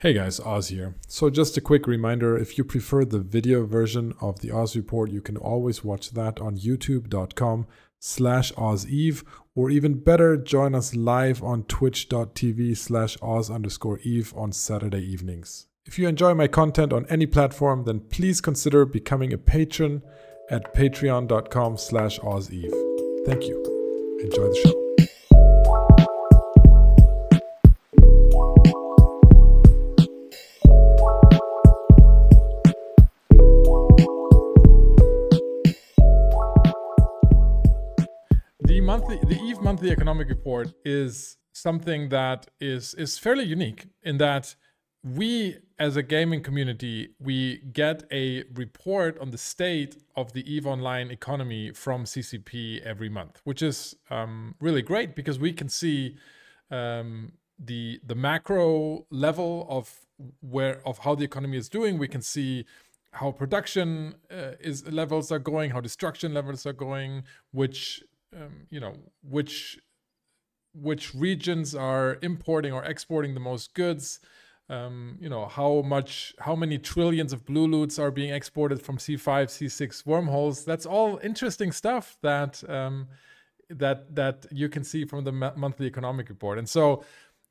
Hey guys, Oz here. So, just a quick reminder if you prefer the video version of the Oz report, you can always watch that on youtube.com slash OzEve, or even better, join us live on twitch.tv slash Oz underscore Eve on Saturday evenings. If you enjoy my content on any platform, then please consider becoming a patron at patreon.com slash OzEve. Thank you. Enjoy the show. Monthly the Eve monthly economic report is something that is is fairly unique in that we as a gaming community we get a report on the state of the eve online economy from ccp every month which is um, really great because we can see um, the the macro level of where of how the economy is doing. We can see how production uh, is levels are going how destruction levels are going which um, you know which which regions are importing or exporting the most goods. Um, you know how much how many trillions of blue loots are being exported from c5 c6 wormholes. That's all interesting stuff that um, that that you can see from the monthly economic report. And so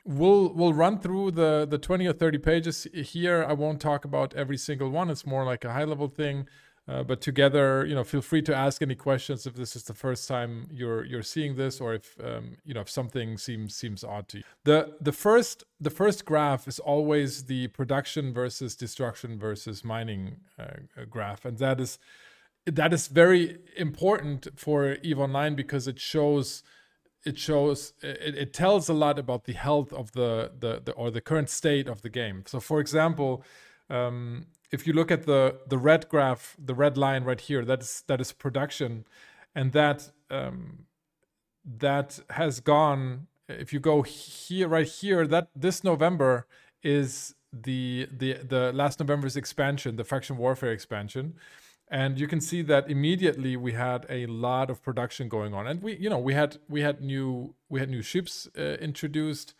we'll we'll run through the the 20 or 30 pages here. I won't talk about every single one. It's more like a high level thing uh, but together, you know, feel free to ask any questions if this is the first time you're you're seeing this, or if um, you know if something seems seems odd to you. the the first The first graph is always the production versus destruction versus mining uh, graph, and that is that is very important for Eve Online because it shows it shows it, it tells a lot about the health of the, the the or the current state of the game. So, for example. Um, if you look at the the red graph, the red line right here, that is that is production, and that um, that has gone. If you go here, right here, that this November is the the the last November's expansion, the faction warfare expansion, and you can see that immediately we had a lot of production going on, and we you know we had we had new we had new ships uh, introduced.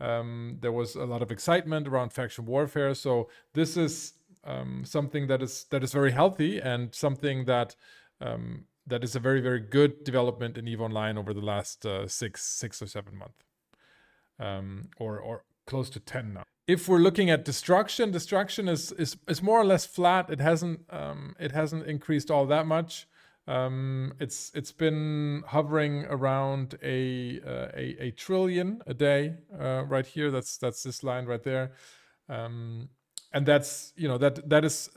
Um, there was a lot of excitement around faction warfare, so this is um, something that is that is very healthy and something that um, that is a very very good development in Eve Online over the last uh, six six or seven months, um, or or close to ten now. If we're looking at destruction, destruction is is, is more or less flat. It hasn't um, it hasn't increased all that much. Um, it's it's been hovering around a, uh, a a trillion a day uh, right here. That's that's this line right there. Um, and that's you know that that is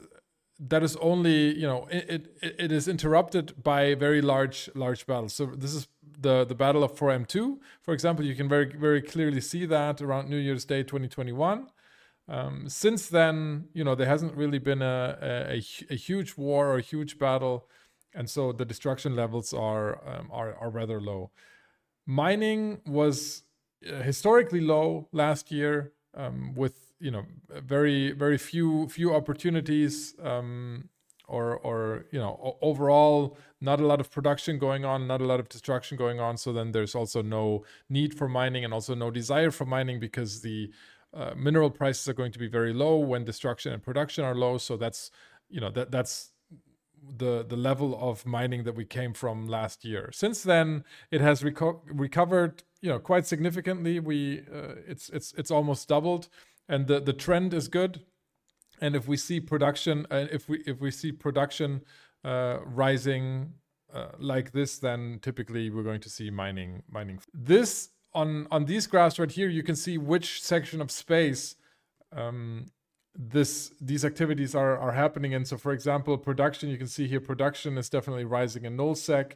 that is only you know it, it, it is interrupted by very large large battles. So this is the the battle of 4m2 for example. You can very very clearly see that around new year's day 2021 um, since then you know there hasn't really been a, a, a, huge war or a huge battle. And so the destruction levels are um, are, are rather low. Mining was uh, historically low last year um, with you know very very few few opportunities um, or or you know overall not a lot of production going on not a lot of destruction going on. So then there's also no need for mining and also no desire for mining because the uh, mineral prices are going to be very low when destruction and production are low. So that's you know that that's the the level of mining that we came from last year. Since then it has reco- recovered you know quite significantly. We uh, it's it's it's almost doubled and the the trend is good. And if we see production, uh, if we if we see production uh, rising uh, like this, then typically we're going to see mining mining. This on on these graphs right here, you can see which section of space um, this these activities are are happening in. So, for example, production, you can see here production is definitely rising in nullsec.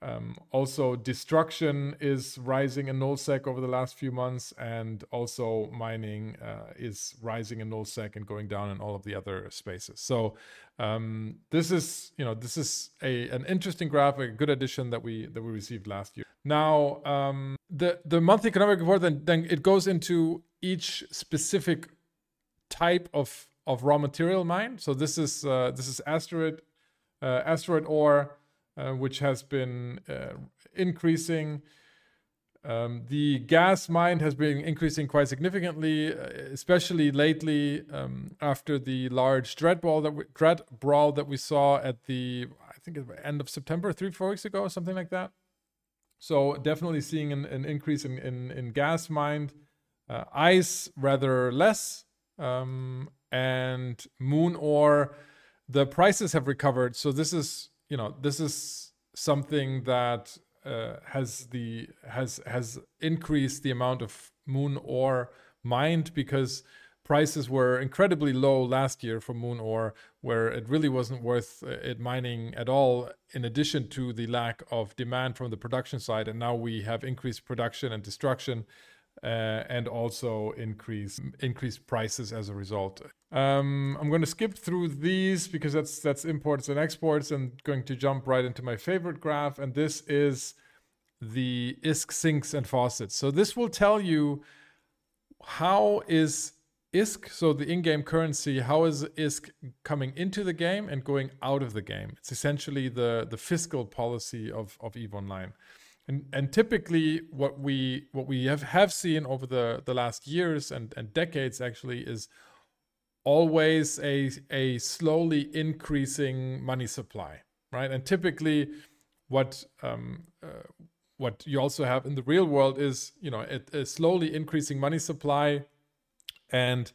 Um, also, destruction is rising in nullsec over the last few months, and also mining uh, is rising in nullsec and going down in all of the other spaces. So um, this is, you know, this is a an interesting graph, a good addition that we that we received last year. Now, um, the the monthly economic report then then it goes into each specific type of of raw material mine. So this is uh, this is asteroid uh, asteroid ore which has been uh, increasing. Um, the gas mine has been increasing quite significantly, uh, especially lately um, after the large dread brawl that we, dread brawl that we saw at the I think end of September, three four weeks ago, something like that. So definitely seeing an, an increase in, in, in gas mined, uh, ice rather less, um, and moon ore. The prices have recovered, so this is you know this is something that uh, has the has has increased the amount of moon ore mined because prices were incredibly low last year for moon ore where it really wasn't worth uh, it mining at all in addition to the lack of demand from the production side. And now we have increased production and destruction uh, and also increase increased prices as a result. Um, I'm going to skip through these because that's that's imports and exports, and going to jump right into my favorite graph, and this is the ISK sinks and faucets. So this will tell you how is ISK, so the in-game currency, how is ISK coming into the game and going out of the game? It's essentially the the fiscal policy of of Eve Online. And, and typically what we what we have, have seen over the, the last years and, and decades actually is always a, a slowly increasing money supply, right? And typically what um, uh, what you also have in the real world is you know a, a slowly increasing money supply and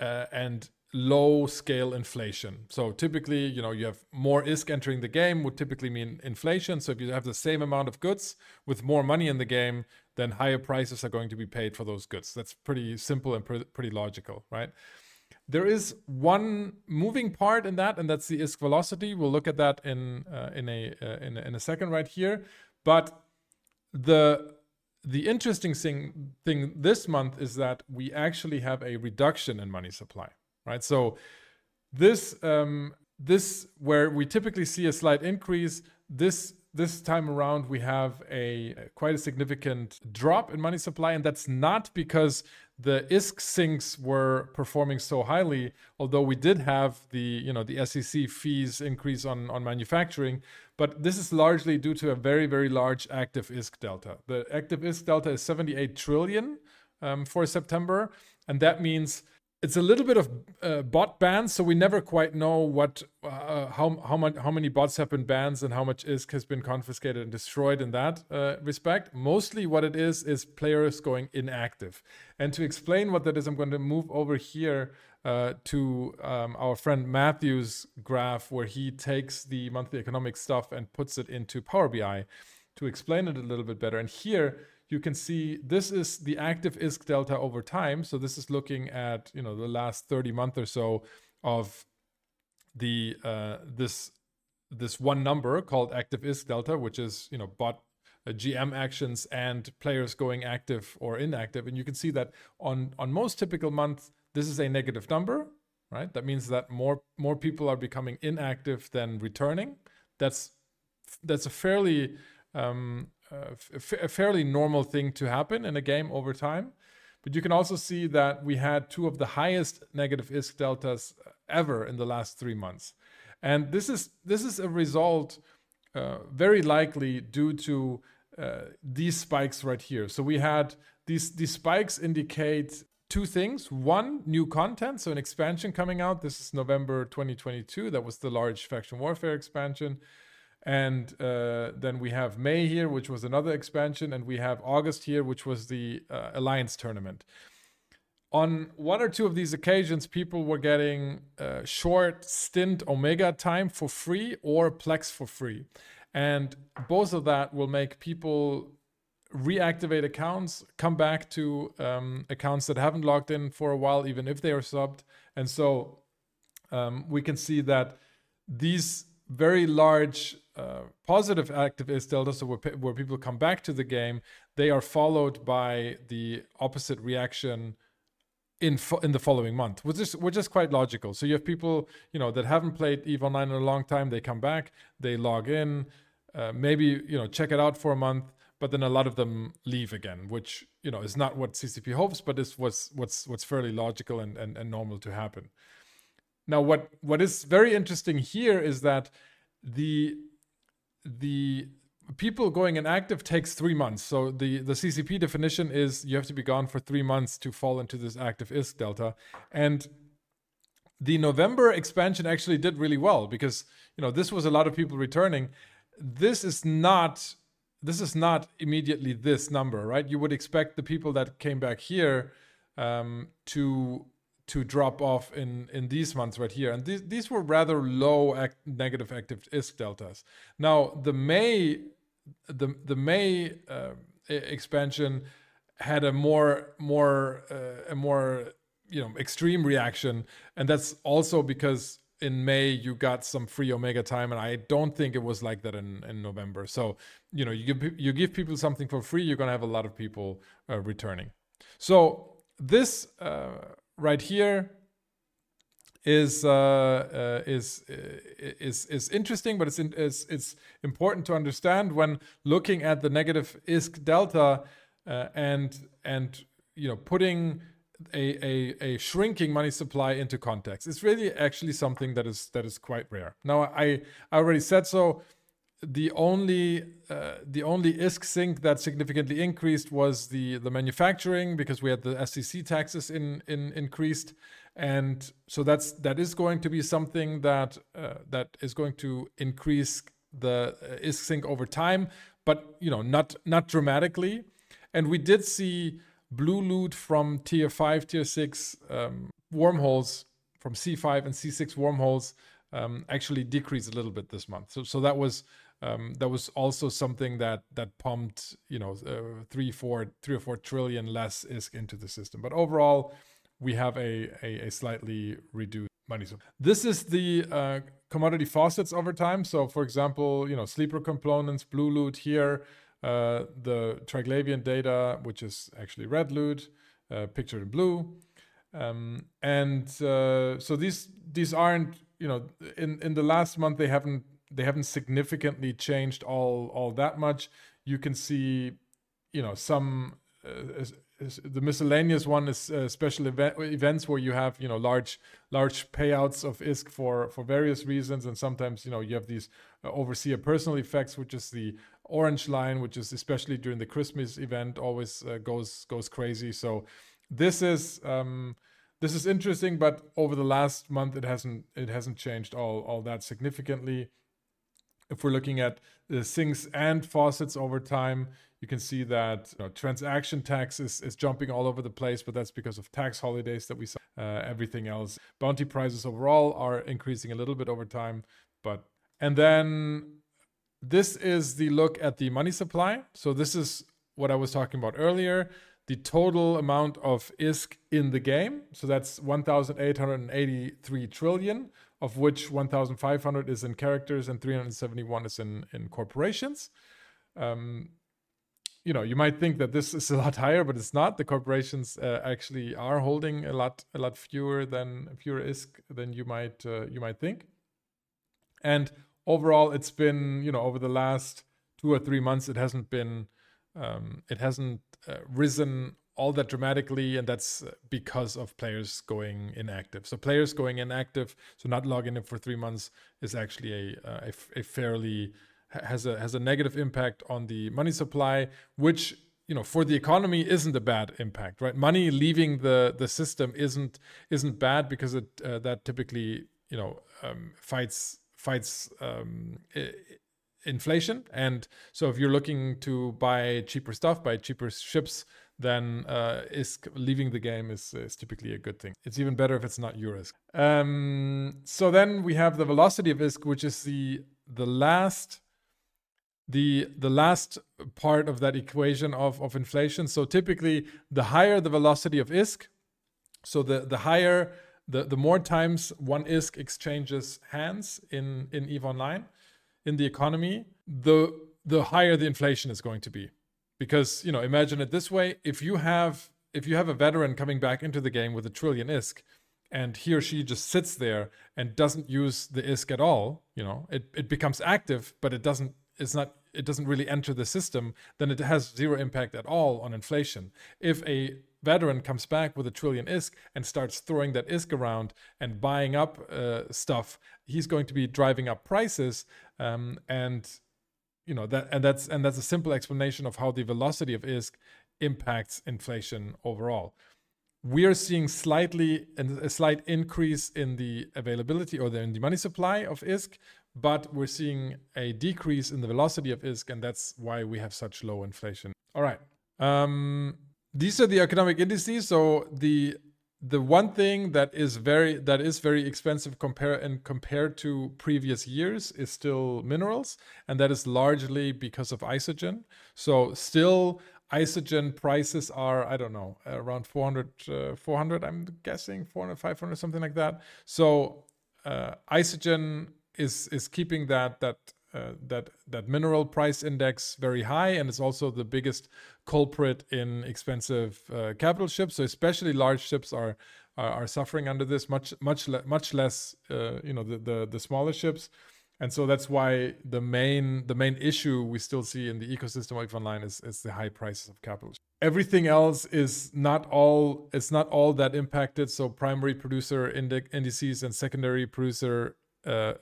uh, and low scale inflation. So typically, you know, you have more ISK entering the game would typically mean inflation. So if you have the same amount of goods with more money in the game, then higher prices are going to be paid for those goods. That's pretty simple and pre- pretty logical, right? There is one moving part in that, and that's the ISK velocity. We'll look at that in uh, in a uh, in, in a second right here. But the the interesting thing thing this month is that we actually have a reduction in money supply right? So this um, this where we typically see a slight increase. This this time around we have a quite a significant drop in money supply, and that's not because the ISK sinks were performing so highly. Although we did have the you know the SCC fees increase on on manufacturing, but this is largely due to a very very large active ISK delta. The active ISK delta is 78 trillion um, for September, and that means it's a little bit of uh, bot bans, so we never quite know what uh, how how much how many bots have been banned and how much ISK has been confiscated and destroyed in that uh, respect. Mostly, what it is is players going inactive. And to explain what that is, I'm going to move over here uh, to um, our friend Matthew's graph, where he takes the monthly economic stuff and puts it into Power BI to explain it a little bit better. And here you can see this is the active ISK delta over time. So this is looking at you know the last 30 month or so of the uh, this this one number called active ISK delta, which is you know bot uh, GM actions and players going active or inactive, and you can see that on on most typical months this is a negative number, right? That means that more more people are becoming inactive than returning. That's that's a fairly um, a fairly normal thing to happen in a game over time. But you can also see that we had two of the highest negative ISK deltas ever in the last three months. And this is this is a result uh, very likely due to uh, these spikes right here. So we had these these spikes indicate two things. One, new content, so an expansion coming out. This is November 2022. That was the large faction warfare expansion. And uh, then we have May here, which was another expansion, and we have August here, which was the uh, Alliance tournament. On one or two of these occasions, people were getting uh, short stint Omega time for free or Plex for free. And both of that will make people reactivate accounts, come back to um, accounts that haven't logged in for a while, even if they are subbed. And so um, we can see that these very large uh, positive active ISK delta, so where, where people come back to the game, they are followed by the opposite reaction in fo- in the following month, which is which is quite logical. So you have people you know that haven't played Eve Online in a long time, they come back, they log in, uh, maybe you know check it out for a month, but then a lot of them leave again, which you know is not what CCP hopes, but is what's what's what's fairly logical and, and, and normal to happen. Now, what what is very interesting here is that the the people going inactive takes three months. So the, the CCP definition is you have to be gone for three months to fall into this active ISK delta. And the November expansion actually did really well because you know this was a lot of people returning. This is not this is not immediately this number, right? You would expect the people that came back here um, to to drop off in in these months right here, and these these were rather low act, negative active ISK deltas. Now the May the the May uh, expansion had a more more uh, a more you know extreme reaction, and that's also because in May you got some free Omega time, and I don't think it was like that in, in November. So you know you give, you give people something for free, you're gonna have a lot of people uh, returning. So this uh, right here is uh, uh, is uh, is is interesting, but it's, in, it's it's important to understand when looking at the negative ISK delta uh, and and you know putting a, a, a shrinking money supply into context. It's really actually something that is that is quite rare. Now I, I already said so. The only uh, the only ISK sink that significantly increased was the the manufacturing because we had the SCC taxes in, in increased, and so that's that is going to be something that uh, that is going to increase the uh, ISK sink over time, but you know not not dramatically. And we did see blue loot from tier 5, tier 6 um, wormholes, from C5 and C6 wormholes, um, actually decrease a little bit this month. So, so that was um, that was also something that that pumped you know uh, three, four, three or four trillion less ISK into the system. But overall, we have a, a, a slightly reduced money supply. This is the uh, commodity faucets over time. So, for example, you know sleeper components, blue loot here. Uh, the Triglavian data, which is actually red loot, uh, pictured in blue. Um, and uh, so these these aren't you know in in the last month they haven't they haven't significantly changed all all that much. You can see you know some uh, the miscellaneous one is uh, special event, events where you have you know large large payouts of ISK for for various reasons, and sometimes you know you have these uh, overseer personal effects, which is the orange line, which is especially during the Christmas event, always uh, goes goes crazy. So this is um, this is interesting, but over the last month, it hasn't it hasn't changed all all that significantly. If we're looking at the sinks and faucets over time, you can see that you know, transaction tax is, is jumping all over the place, but that's because of tax holidays that we saw. Uh, everything else, bounty prices overall are increasing a little bit over time, but and then this is the look at the money supply. So this is what I was talking about earlier. The total amount of ISK in the game. So that's 1,883 trillion, of which 1,500 is in characters and 371 is in, in corporations. Um, you know, you might think that this is a lot higher, but it's not. The corporations uh, actually are holding a lot, a lot fewer than fewer ISK than you might uh, you might think. And overall, it's been you know over the last two or three months, it hasn't been um, it hasn't uh, risen all that dramatically, and that's because of players going inactive. So players going inactive, so not logging in for three months, is actually a a, a fairly has a has a negative impact on the money supply, which you know for the economy isn't a bad impact, right? Money leaving the the system isn't isn't bad because it uh, that typically you know um, fights fights um, inflation. And so if you're looking to buy cheaper stuff, buy cheaper ships, then uh, is leaving the game is, is typically a good thing. It's even better if it's not your risk. Um, so then we have the velocity of ISK, which is the the last the the last part of that equation of, of inflation. So typically the higher the velocity of ISK, so the, the higher the, the more times one ISK exchanges hands in, in EVE Online, in the economy, the the higher the inflation is going to be. Because, you know, imagine it this way. If you have if you have a veteran coming back into the game with a trillion ISK, and he or she just sits there and doesn't use the ISK at all, you know, it, it becomes active, but it doesn't it's not it doesn't really enter the system, then it has zero impact at all on inflation. If a veteran comes back with a trillion ISK and starts throwing that ISK around and buying up uh, stuff, he's going to be driving up prices. Um, and you know that and that's and that's a simple explanation of how the velocity of ISK impacts inflation overall. We are seeing slightly a slight increase in the availability or the, in the money supply of ISK, but we're seeing a decrease in the velocity of ISK, and that's why we have such low inflation. All right. Um, these are the economic indices. So the the one thing that is very that is very expensive compare and compared to previous years is still minerals and that is largely because of isogen. So still isogen prices are i don't know around 400 uh, 400 i'm guessing 400 500 something like that. So uh, isogen is is keeping that that uh, that that mineral price index very high, and it's also the biggest culprit in expensive uh, capital ships. So especially large ships are are, are suffering under this much much le- much less uh, you know the, the the smaller ships. And so that's why the main the main issue we still see in the ecosystem of online is, is the high prices of capital. Everything else is not all it's not all that impacted. So primary producer indices and secondary producer uh,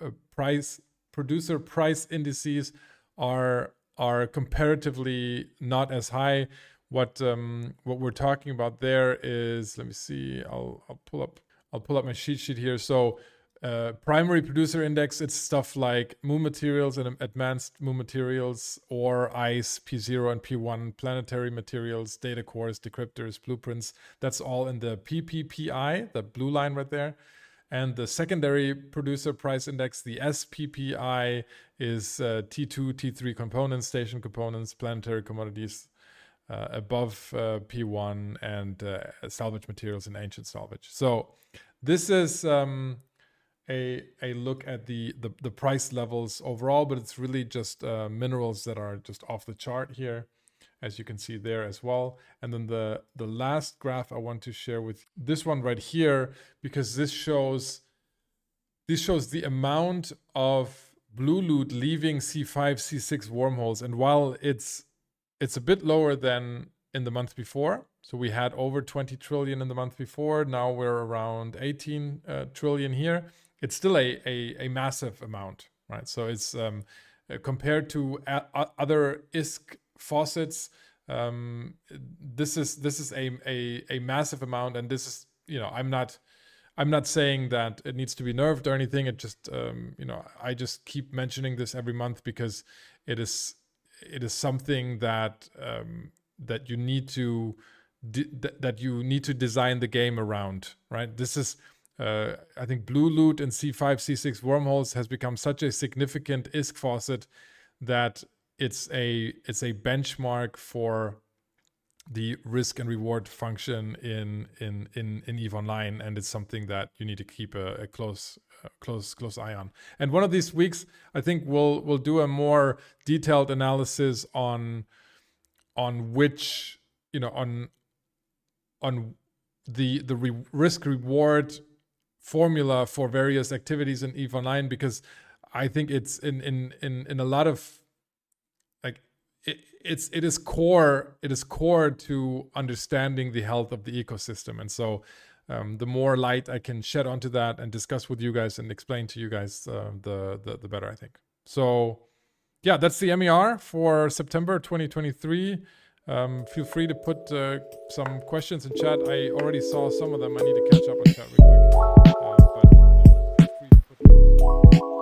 uh, price producer price indices are are comparatively not as high. What um, what we're talking about there is let me see. I'll I'll pull up I'll pull up my cheat sheet here. So uh, primary producer index it's stuff like Moon materials and advanced Moon materials or ice p0 and p1 planetary materials data cores decryptors blueprints that's all in the pppi the blue line right there and the secondary producer price index, the SPPI, is uh, T2, T3 components, station components, planetary commodities uh, above uh, P1, and uh, salvage materials and ancient salvage. So this is um, a a look at the, the, the price levels overall, but it's really just uh, minerals that are just off the chart here as you can see there as well. And then the, the last graph I want to share with this one right here, because this shows this shows the amount of blue loot leaving C5, C6 wormholes. And while it's it's a bit lower than in the month before, so we had over 20 trillion in the month before. Now we're around 18 uh, trillion here. It's still a, a, a massive amount, right? So it's um, compared to a- other ISK faucets. Um, this is this is a, a a massive amount, and this is you know I'm not I'm not saying that it needs to be nerfed or anything. It just um, you know I just keep mentioning this every month because it is it is something that um, that you need to de- that you need to design the game around. Right. This is uh, I think Blue Loot and C5 C6 wormholes has become such a significant ISK faucet that it's a it's a benchmark for the risk and reward function in in in in Eve Online, and it's something that you need to keep a, a close uh, close close eye on. And one of these weeks, I think we'll we'll do a more detailed analysis on on which you know on on the the re- risk reward formula for various activities in Eve Online because I think it's in in in in a lot of it, it's it is core it is core to understanding the health of the ecosystem. And so um, the more light I can shed onto that and discuss with you guys and explain to you guys uh, the, the the better I think. So yeah that's the MER for September 2023 um, feel free to put uh, some questions in chat. I already saw some of them. I need to catch up on chat real quick. Uh, but, uh,